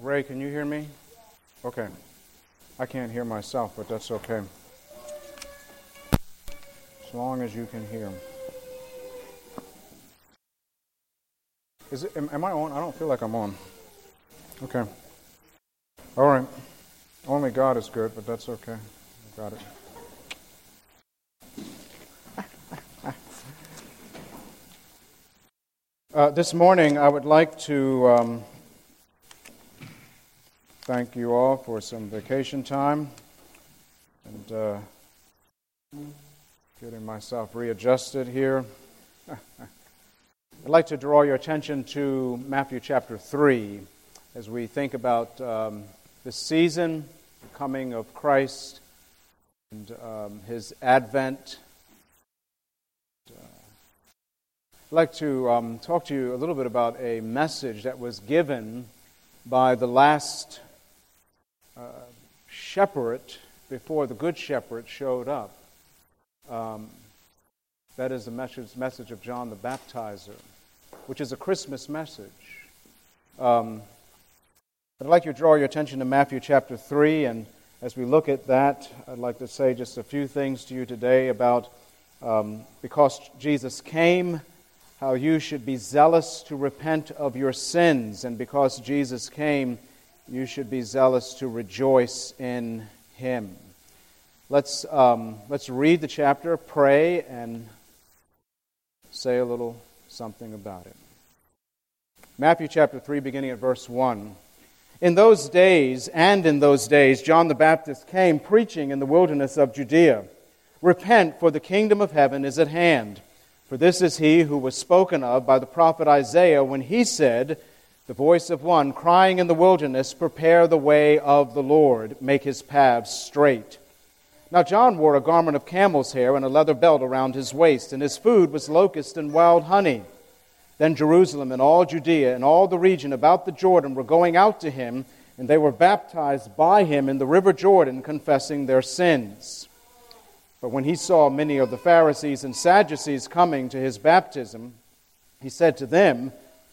Ray, can you hear me? Okay. I can't hear myself, but that's okay. As long as you can hear. Is it, am, am I on? I don't feel like I'm on. Okay. All right. Only God is good, but that's okay. Got it. Uh, this morning, I would like to um, thank you all for some vacation time and uh, getting myself readjusted here. I'd like to draw your attention to Matthew chapter 3 as we think about um, this season, the coming of Christ, and um, his advent I'd like to um, talk to you a little bit about a message that was given by the last shepherd before the good shepherd showed up. Um, that is the message, message of John the Baptizer, which is a Christmas message. Um, I'd like you to draw your attention to Matthew chapter 3, and as we look at that, I'd like to say just a few things to you today about um, because Jesus came how you should be zealous to repent of your sins, and because Jesus came, you should be zealous to rejoice in Him. Let's, um, let's read the chapter, pray, and say a little something about it. Matthew chapter 3, beginning at verse 1. In those days, and in those days, John the Baptist came preaching in the wilderness of Judea Repent, for the kingdom of heaven is at hand. For this is he who was spoken of by the prophet Isaiah when he said, The voice of one crying in the wilderness, Prepare the way of the Lord, make his paths straight. Now John wore a garment of camel's hair and a leather belt around his waist, and his food was locust and wild honey. Then Jerusalem and all Judea and all the region about the Jordan were going out to him, and they were baptized by him in the river Jordan, confessing their sins. But when he saw many of the Pharisees and Sadducees coming to his baptism, he said to them,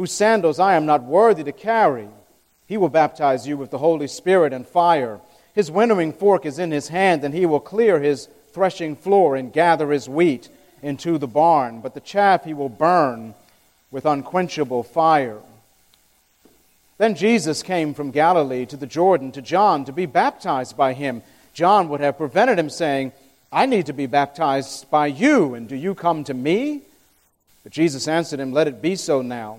whose sandals I am not worthy to carry. He will baptize you with the Holy Spirit and fire. His winnowing fork is in his hand, and he will clear his threshing floor and gather his wheat into the barn, but the chaff he will burn with unquenchable fire. Then Jesus came from Galilee to the Jordan to John to be baptized by him. John would have prevented him, saying, I need to be baptized by you, and do you come to me? But Jesus answered him, Let it be so now,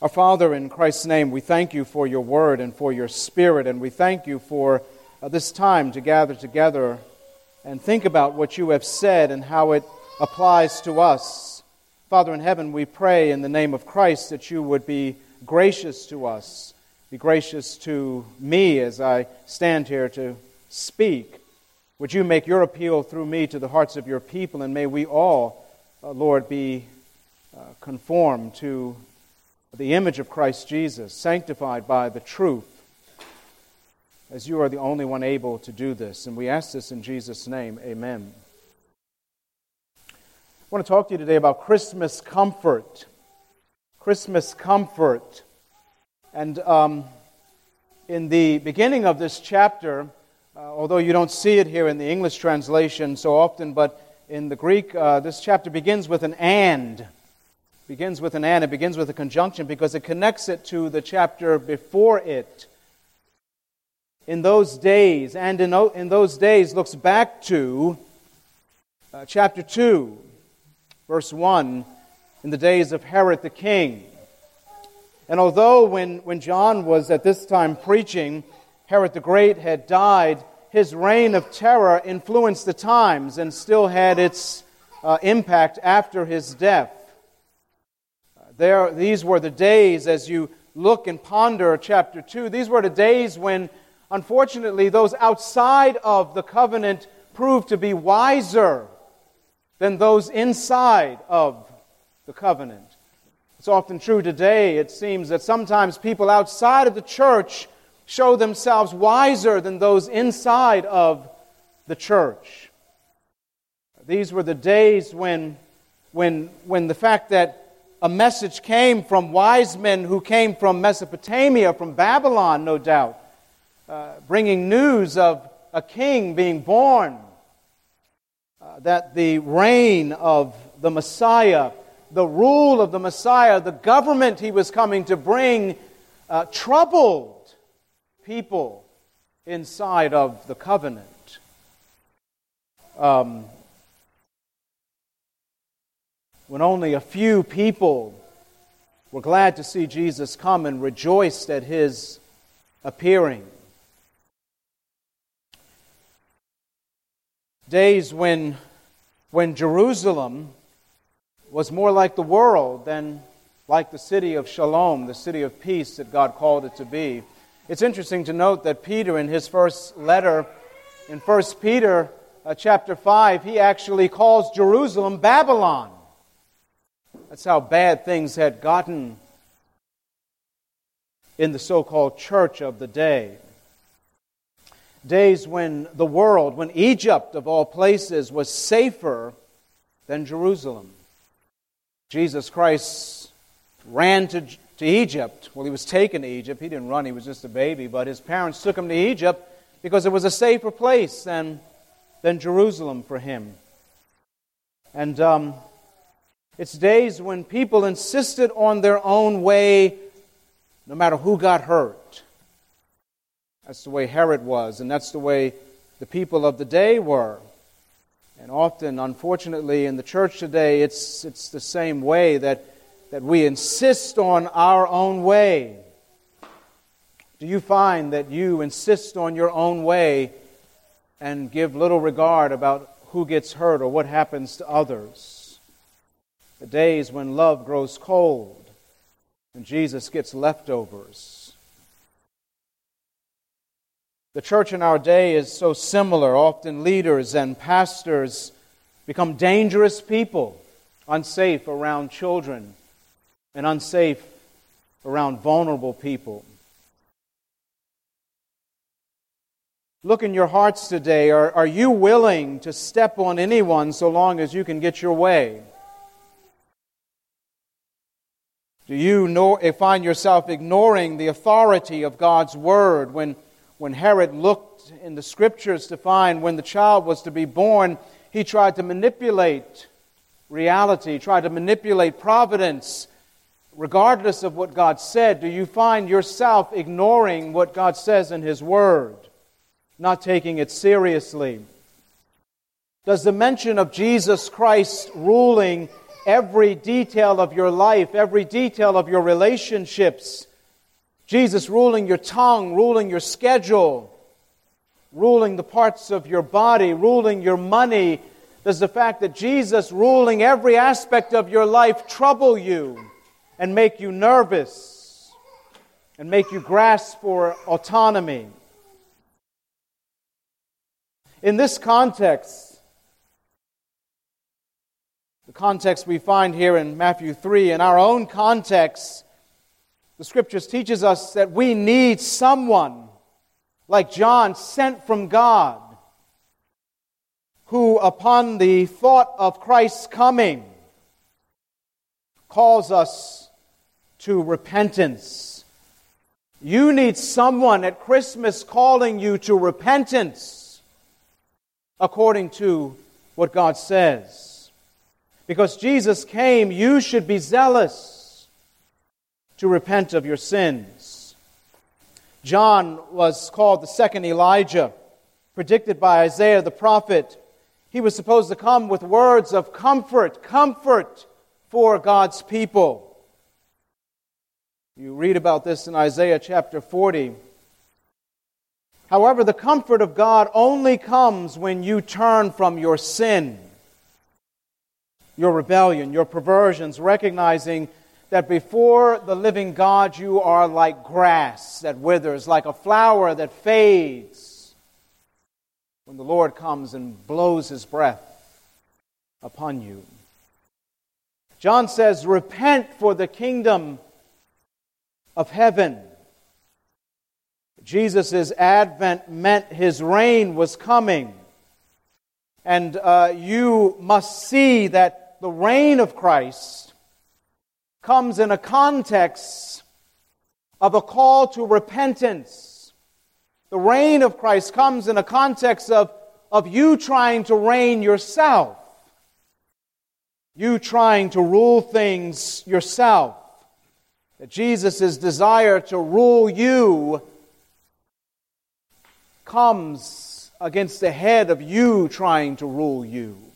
Our Father, in Christ's name, we thank you for your word and for your spirit, and we thank you for uh, this time to gather together and think about what you have said and how it applies to us. Father in heaven, we pray in the name of Christ that you would be gracious to us, be gracious to me as I stand here to speak. Would you make your appeal through me to the hearts of your people, and may we all, uh, Lord, be uh, conform to the image of Christ Jesus, sanctified by the truth, as you are the only one able to do this. And we ask this in Jesus' name. Amen. I want to talk to you today about Christmas comfort. Christmas comfort. And um, in the beginning of this chapter, uh, although you don't see it here in the English translation so often, but in the Greek, uh, this chapter begins with an and begins with an and, it begins with a conjunction because it connects it to the chapter before it. In those days, and in, in those days looks back to Uh, chapter 2, verse 1, in the days of Herod the king. And although when, when John was at this time preaching, Herod the Great had died, his reign of terror influenced the times and still had its uh, impact after his death. There, these were the days, as you look and ponder chapter 2, these were the days when, unfortunately, those outside of the covenant proved to be wiser than those inside of the covenant. It's often true today, it seems, that sometimes people outside of the church show themselves wiser than those inside of the church. These were the days when, when, when the fact that a message came from wise men who came from Mesopotamia, from Babylon, no doubt, uh, bringing news of a king being born, uh, that the reign of the Messiah, the rule of the Messiah, the government he was coming to bring, uh, troubled people inside of the covenant. Um, when only a few people were glad to see Jesus come and rejoiced at his appearing. Days when, when Jerusalem was more like the world than like the city of Shalom, the city of peace that God called it to be. It's interesting to note that Peter, in his first letter, in 1 Peter uh, chapter 5, he actually calls Jerusalem Babylon. That's how bad things had gotten in the so called church of the day. Days when the world, when Egypt of all places was safer than Jerusalem. Jesus Christ ran to to Egypt. Well, he was taken to Egypt. He didn't run, he was just a baby. But his parents took him to Egypt because it was a safer place than, than Jerusalem for him. And um, it's days when people insisted on their own way no matter who got hurt. That's the way Herod was, and that's the way the people of the day were. And often, unfortunately, in the church today, it's, it's the same way that that we insist on our own way? Do you find that you insist on your own way and give little regard about who gets hurt or what happens to others? The days when love grows cold and Jesus gets leftovers. The church in our day is so similar. Often leaders and pastors become dangerous people, unsafe around children and unsafe around vulnerable people. Look in your hearts today. Are, are you willing to step on anyone so long as you can get your way? Do you eh, find yourself ignoring the authority of God's word when, when Herod looked in the scriptures to find when the child was to be born, he tried to manipulate reality, tried to manipulate providence regardless of what God said, do you find yourself ignoring what God says in His Word, not taking it seriously? Does the mention of Jesus Christ ruling every detail of your life, every detail of your relationships, Jesus ruling your tongue, ruling your schedule, ruling the parts of your body, ruling your money, does the fact that Jesus ruling every aspect of your life trouble you? and make you nervous and make you grasp for autonomy. In this context, context we find here in Matthew 3, in our own context, the scriptures teaches us that we need someone like John sent from God who upon the thought of Christ's coming calls us to repentance. You need someone at Christmas calling you to repentance according to what God says. Because Jesus came, you should be zealous to repent of your sins. John was called the second Elijah, predicted by Isaiah the prophet. He was supposed to come with words of comfort, comfort for God's people. You read about this in Isaiah chapter 40. However, the comfort of God only comes when you turn from your sin, your rebellion, your perversions, recognizing that before the living God you are like grass that withers, like a flower that fades when the Lord comes and blows his breath upon you. John says, Repent, for the kingdom of heaven Jesus' advent meant his reign was coming. And uh, you must see that the reign of Christ comes in a context of a call to repentance. The reign of Christ comes in a context of, of you trying to reign yourself, you trying to rule things yourself. That Jesus' desire to rule you comes against the head of you trying to rule you.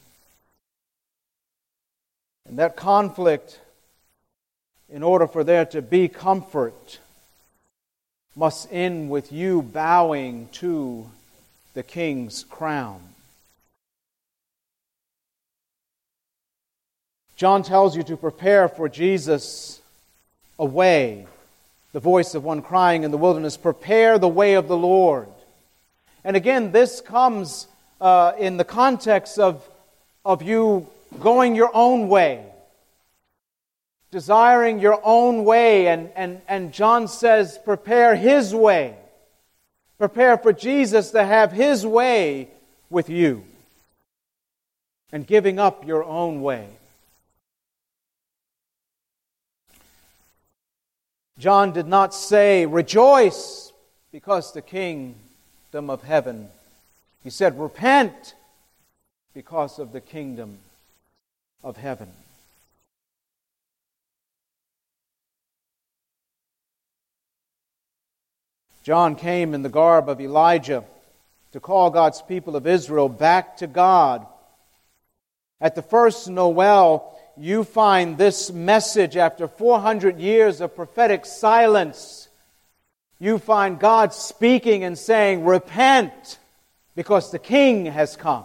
And that conflict, in order for there to be comfort, must end with you bowing to the king's crown. John tells you to prepare for Jesus a way, the voice of one crying in the wilderness, prepare the way of the Lord. And again, this comes uh, in the context of, of you going your own way, desiring your own way. And, and, and John says, prepare his way. Prepare for Jesus to have his way with you. And giving up your own way. John did not say, Rejoice, because the kingdom of heaven. He said, Repent because of the kingdom of heaven. John came in the garb of Elijah to call God's people of Israel back to God. At the first Noel, you find this message after 400 years of prophetic silence you find God speaking and saying, Repent, because the king has come.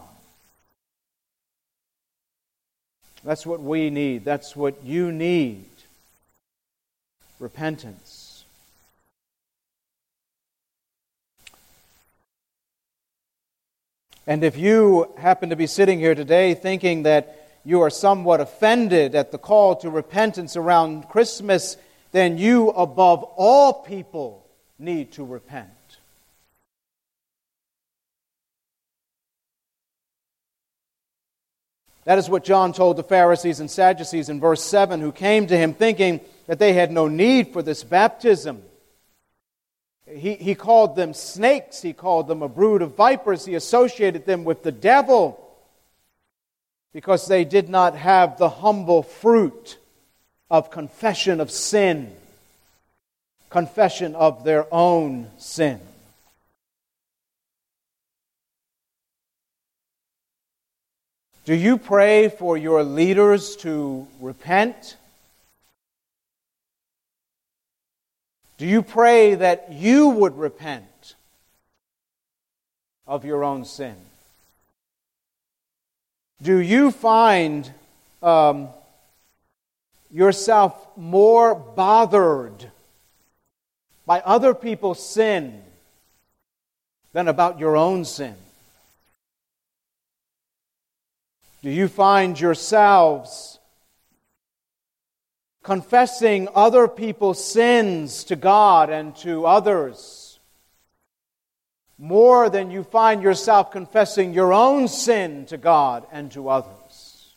That's what we need. That's what you need. Repentance. And if you happen to be sitting here today thinking that you are somewhat offended at the call to repentance around Christmas, then you, above all people, need to repent. That is what John told the Pharisees and Sadducees in verse 7, who came to him thinking that they had no need for this baptism. He, he called them snakes, he called them a brood of vipers, he associated them with the devil because they did not have the humble fruit of confession of sin confession of their own sin. Do you pray for your leaders to repent? Do you pray that you would repent of your own sin? Do you find um, yourself more bothered by other people's sin than about your own sin? Do you find yourselves confessing other people's sins to God and to others more than you find yourself confessing your own sin to God and to others?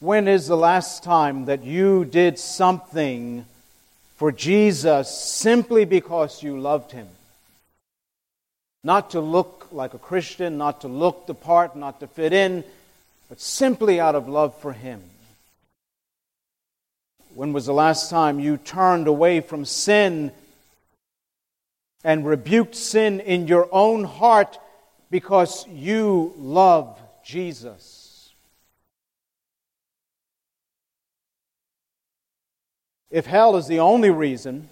When is the last time that you did something for Jesus simply because you loved him? Not to look like a Christian, not to look the part, not to fit in, but simply out of love for him. When was the last time you turned away from sin and rebuked sin in your own heart because you love Jesus? If hell is the only reason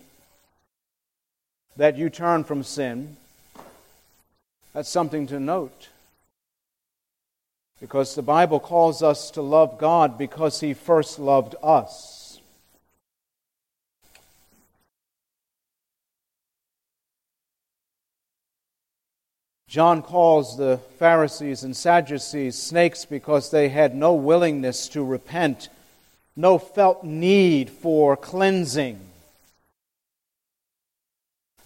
that you turn from sin, that's something to note. Because the Bible calls us to love God because He first loved us. John calls the Pharisees and Sadducees snakes because they had no willingness to repent, no felt need for cleansing.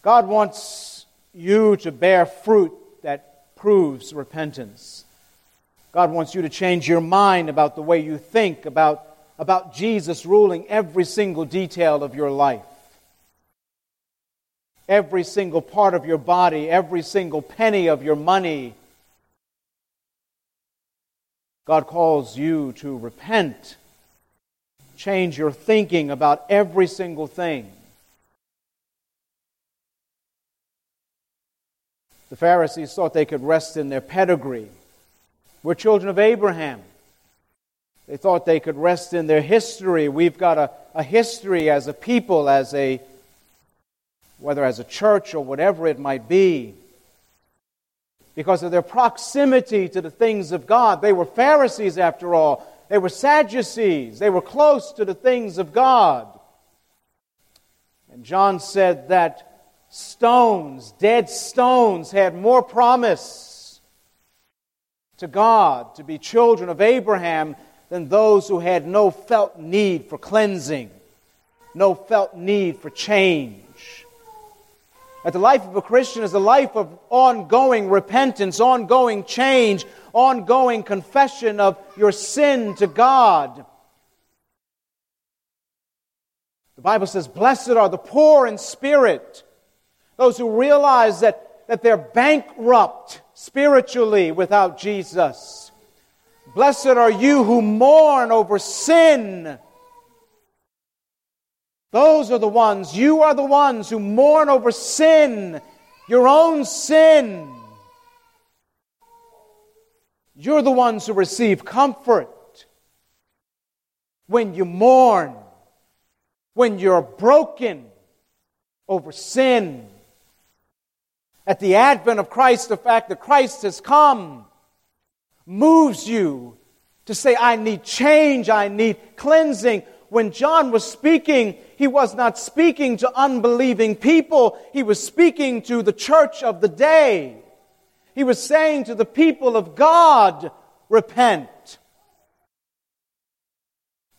God wants you to bear fruit that proves repentance. God wants you to change your mind about the way you think about, about Jesus ruling every single detail of your life. Every single part of your body, every single penny of your money. God calls you to repent. Change your thinking about every single thing. The Pharisees thought they could rest in their pedigree. We're children of Abraham. They thought they could rest in their history. We've got a, a history as a people, as a whether as a church or whatever it might be. Because of their proximity to the things of God. They were Pharisees after all. They were Sadducees. They were close to the things of God. And John said that stones, dead stones, had more promise to God to be children of Abraham than those who had no felt need for cleansing, no felt need for change. That the life of a Christian is a life of ongoing repentance, ongoing change, ongoing confession of your sin to God. The Bible says, Blessed are the poor in spirit, those who realize that, that they're bankrupt spiritually without Jesus. Blessed are you who mourn over sin. Those are the ones, you are the ones who mourn over sin, your own sin. You're the ones who receive comfort when you mourn, when you're broken over sin at the advent of Christ, the fact that Christ has come moves you to say, I need change, I need cleansing. When John was speaking, he was not speaking to unbelieving people, he was speaking to the church of the day. He was saying to the people of God, repent.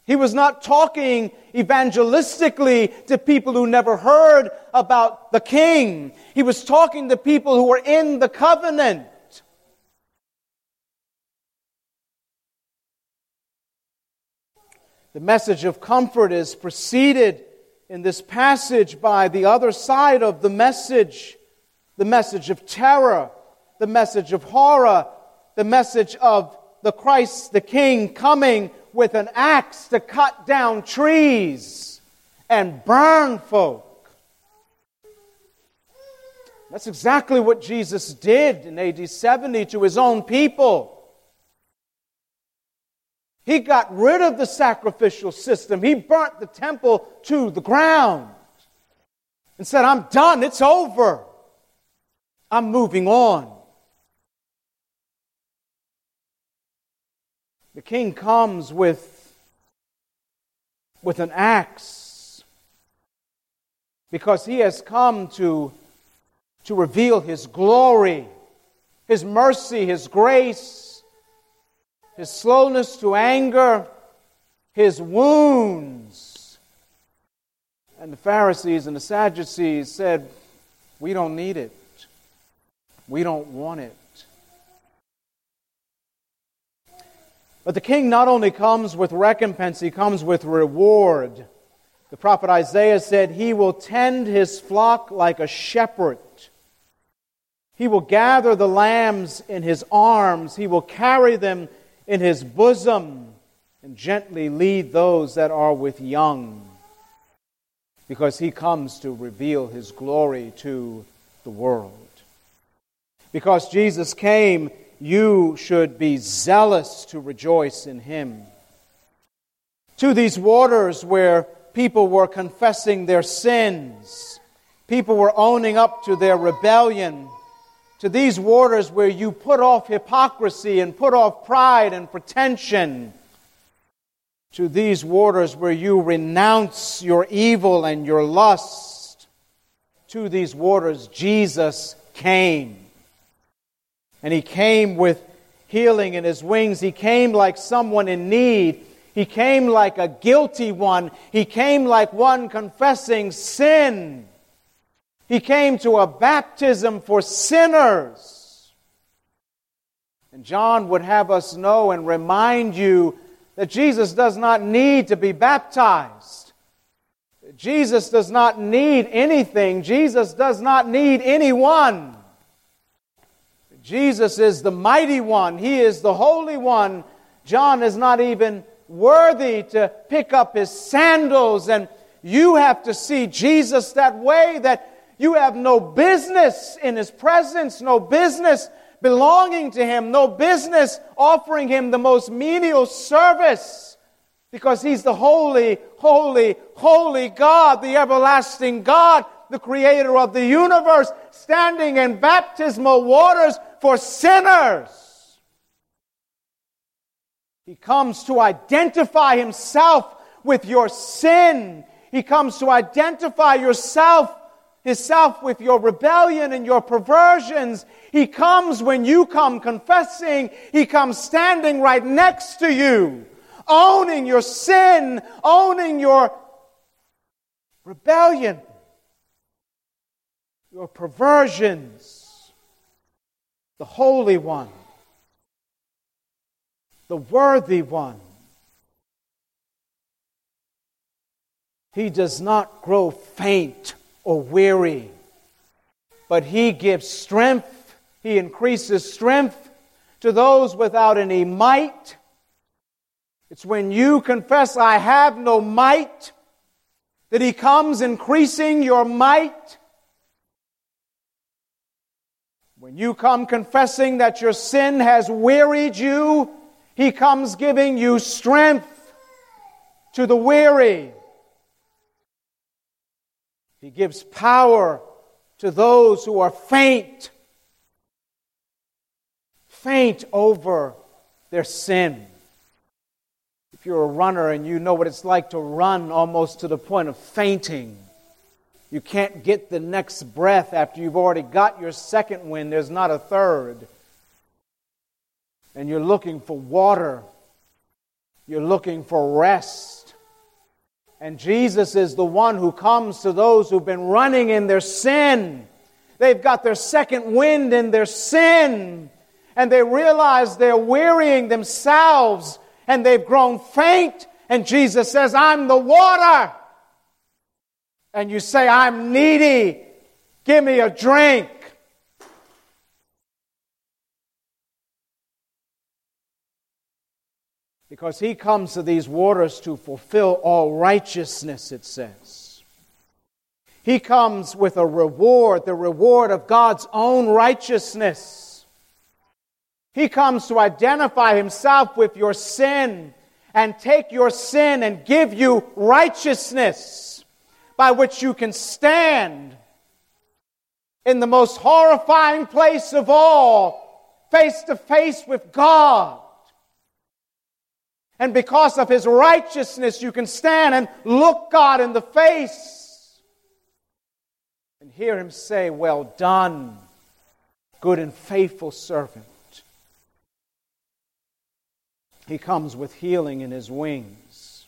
He was not talking evangelistically to people who never heard about the king. He was talking to people who were in the covenant. The message of comfort is preceded in this passage by the other side of the message the message of terror, the message of horror, the message of the Christ, the King, coming with an axe to cut down trees and burn folk. That's exactly what Jesus did in AD 70 to his own people. He got rid of the sacrificial system. He burnt the temple to the ground and said, I'm done. It's over. I'm moving on. The king comes with, with an axe because he has come to, to reveal his glory, his mercy, his grace, his slowness to anger, his wounds. And the Pharisees and the Sadducees said, We don't need it. We don't want it. But the king not only comes with recompense, he comes with reward. The prophet Isaiah said, He will tend his flock like a shepherd. He will gather the lambs in his arms, he will carry them in his bosom, and gently lead those that are with young. because he comes to reveal his glory to the world. Because Jesus came, you should be zealous to rejoice in him. To these waters where people were confessing their sins, people were owning up to their rebellion, to these waters where you put off hypocrisy and put off pride and pretension, to these waters where you renounce your evil and your lust. To these waters, Jesus came. And he came with healing in his wings. He came like someone in need. He came like a guilty one. He came like one confessing sin. He came to a baptism for sinners. And John would have us know and remind you that Jesus does not need to be baptized. Jesus does not need anything. Jesus does not need anyone. Jesus is the mighty one. He is the holy one. John is not even worthy to pick up his sandals. And you have to see Jesus that way that you have no business in his presence, no business belonging to Him, no business offering Him the most menial service because He's the holy, holy, holy God, the everlasting God, the creator of the universe, standing in baptismal waters for sinners. He comes to identify Himself with your sin. He comes to identify yourself Himself with your rebellion and your perversions. He comes when you come confessing. He comes standing right next to you, owning your sin, owning your rebellion, your perversions. The Holy One, the Worthy One. He does not grow faint or weary, but He gives strength, He increases strength to those without any might. It's when you confess, I have no might, that He comes increasing your might. When you come confessing that your sin has wearied you, He comes giving you strength to the weary. He gives power to those who are faint, faint over their sin. If you're a runner and you know what it's like to run almost to the point of fainting, you can't get the next breath after you've already got your second wind, there's not a third. And you're looking for water, you're looking for rest. And Jesus is the one who comes to those who've been running in their sin. They've got their second wind in their sin. And they realize they're wearying themselves and they've grown faint. And Jesus says, I'm the water. And you say, I'm needy. Give me a drink. Because he comes to these waters to fulfill all righteousness, it says. He comes with a reward, the reward of God's own righteousness. He comes to identify himself with your sin and take your sin and give you righteousness by which you can stand in the most horrifying place of all, face to face with God. And because of his righteousness, you can stand and look God in the face and hear him say, Well done, good and faithful servant. He comes with healing in his wings.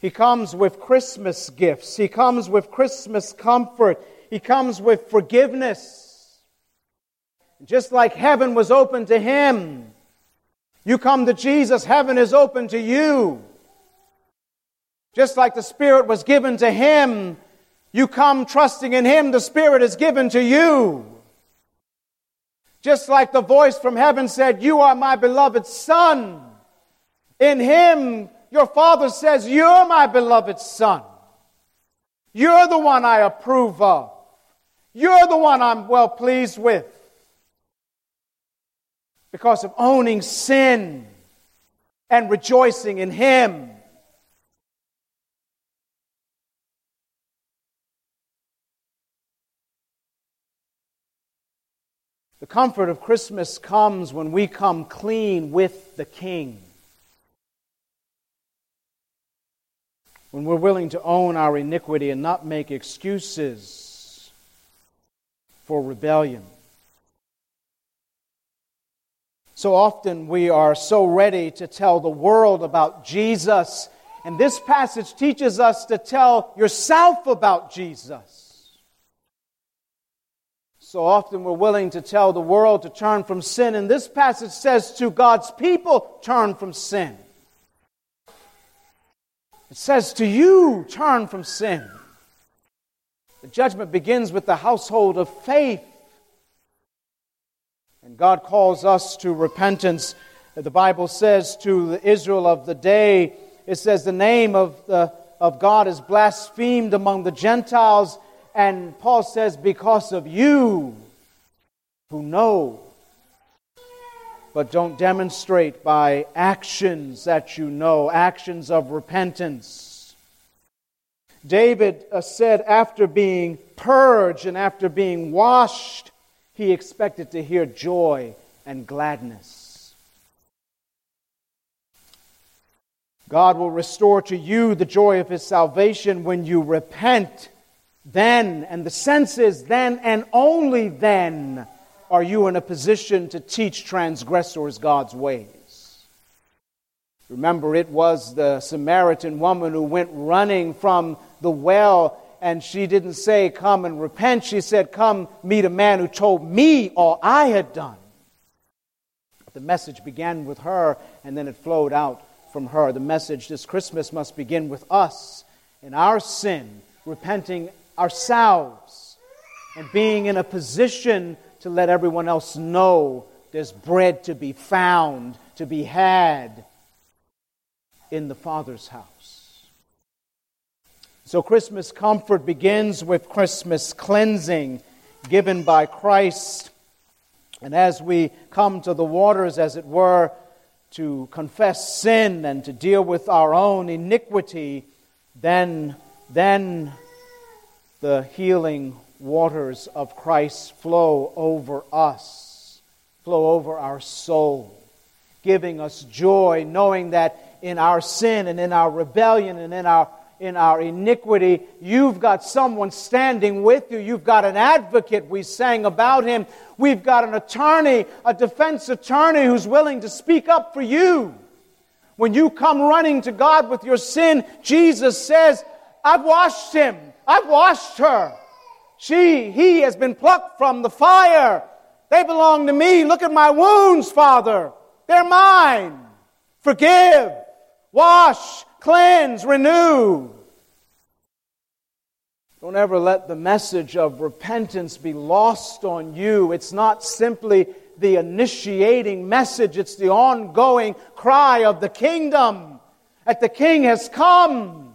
He comes with Christmas gifts. He comes with Christmas comfort. He comes with forgiveness. Just like heaven was open to him, you come to Jesus, heaven is open to you. Just like the Spirit was given to him, you come trusting in him, the Spirit is given to you. Just like the voice from heaven said, You are my beloved Son. In him, your Father says, You're my beloved Son. You're the one I approve of. You're the one I'm well pleased with. Because of owning sin and rejoicing in Him. The comfort of Christmas comes when we come clean with the King. When we're willing to own our iniquity and not make excuses for rebellion. So often we are so ready to tell the world about Jesus, and this passage teaches us to tell yourself about Jesus. So often we're willing to tell the world to turn from sin, and this passage says to God's people, turn from sin. It says to you, turn from sin. The judgment begins with the household of faith. And God calls us to repentance. The Bible says to the Israel of the day, it says, the name of, the, of God is blasphemed among the Gentiles and Paul says, because of you who know, but don't demonstrate by actions that you know, actions of repentance. David uh, said, after being purged and after being washed, he expected to hear joy and gladness. God will restore to you the joy of his salvation when you repent then, and the sense is then and only then, are you in a position to teach transgressors God's ways. Remember, it was the Samaritan woman who went running from the well, and she didn't say, Come and repent. She said, Come meet a man who told me all I had done. The message began with her, and then it flowed out from her. The message this Christmas must begin with us in our sin, repenting ourselves and being in a position to let everyone else know there's bread to be found, to be had in the Father's house. So, Christmas comfort begins with Christmas cleansing given by Christ. And as we come to the waters, as it were, to confess sin and to deal with our own iniquity, then, then the healing waters of Christ flow over us, flow over our soul, giving us joy, knowing that in our sin and in our rebellion and in our in our iniquity, you've got someone standing with you. You've got an advocate. We sang about him. We've got an attorney, a defense attorney who's willing to speak up for you. When you come running to God with your sin, Jesus says, I've washed him. I've washed her. She, he has been plucked from the fire. They belong to me. Look at my wounds, Father. They're mine. Forgive, wash, cleanse, renew. Don't ever let the message of repentance be lost on you. It's not simply the initiating message, it's the ongoing cry of the kingdom that the king has come.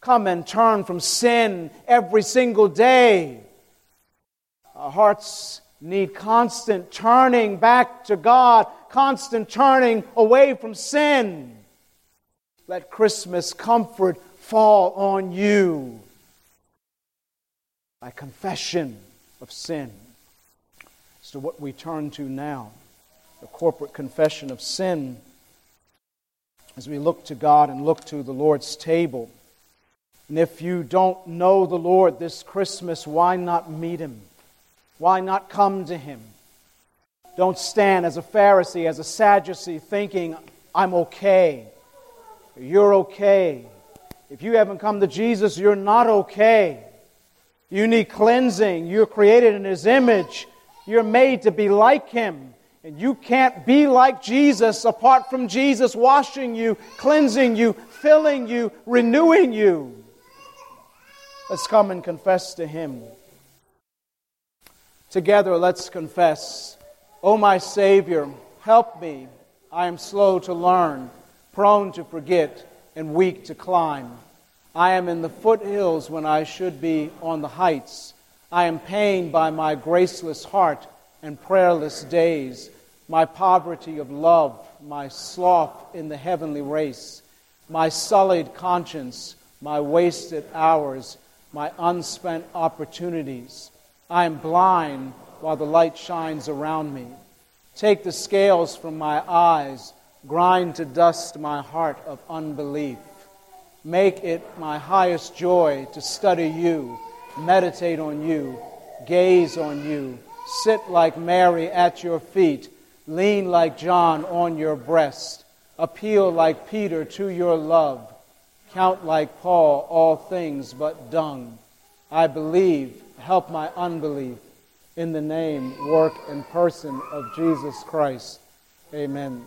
Come and turn from sin every single day. Our hearts need constant turning back to God, constant turning away from sin. Let Christmas comfort fall on you by confession of sin. So, what we turn to now, the corporate confession of sin, as we look to God and look to the Lord's table. And if you don't know the Lord this Christmas, why not meet Him? Why not come to Him? Don't stand as a Pharisee, as a Sadducee, thinking, I'm okay. You're okay. If you haven't come to Jesus, you're not okay. You need cleansing. You're created in His image. You're made to be like Him. And you can't be like Jesus apart from Jesus washing you, cleansing you, filling you, renewing you. Let's come and confess to Him. Together, let's confess. O oh, my Savior, help me. I am slow to learn, prone to forget, and weak to climb. I am in the foothills when I should be on the heights. I am pained by my graceless heart and prayerless days, my poverty of love, my sloth in the heavenly race, my sullied conscience, my wasted hours, my unspent opportunities. I am blind while the light shines around me. Take the scales from my eyes, grind to dust my heart of unbelief. Make it my highest joy to study you, meditate on you, gaze on you, sit like Mary at your feet, lean like John on your breast, appeal like Peter to your love, count like Paul all things but dung. I believe, help my unbelief. In the name, work, and person of Jesus Christ. Amen.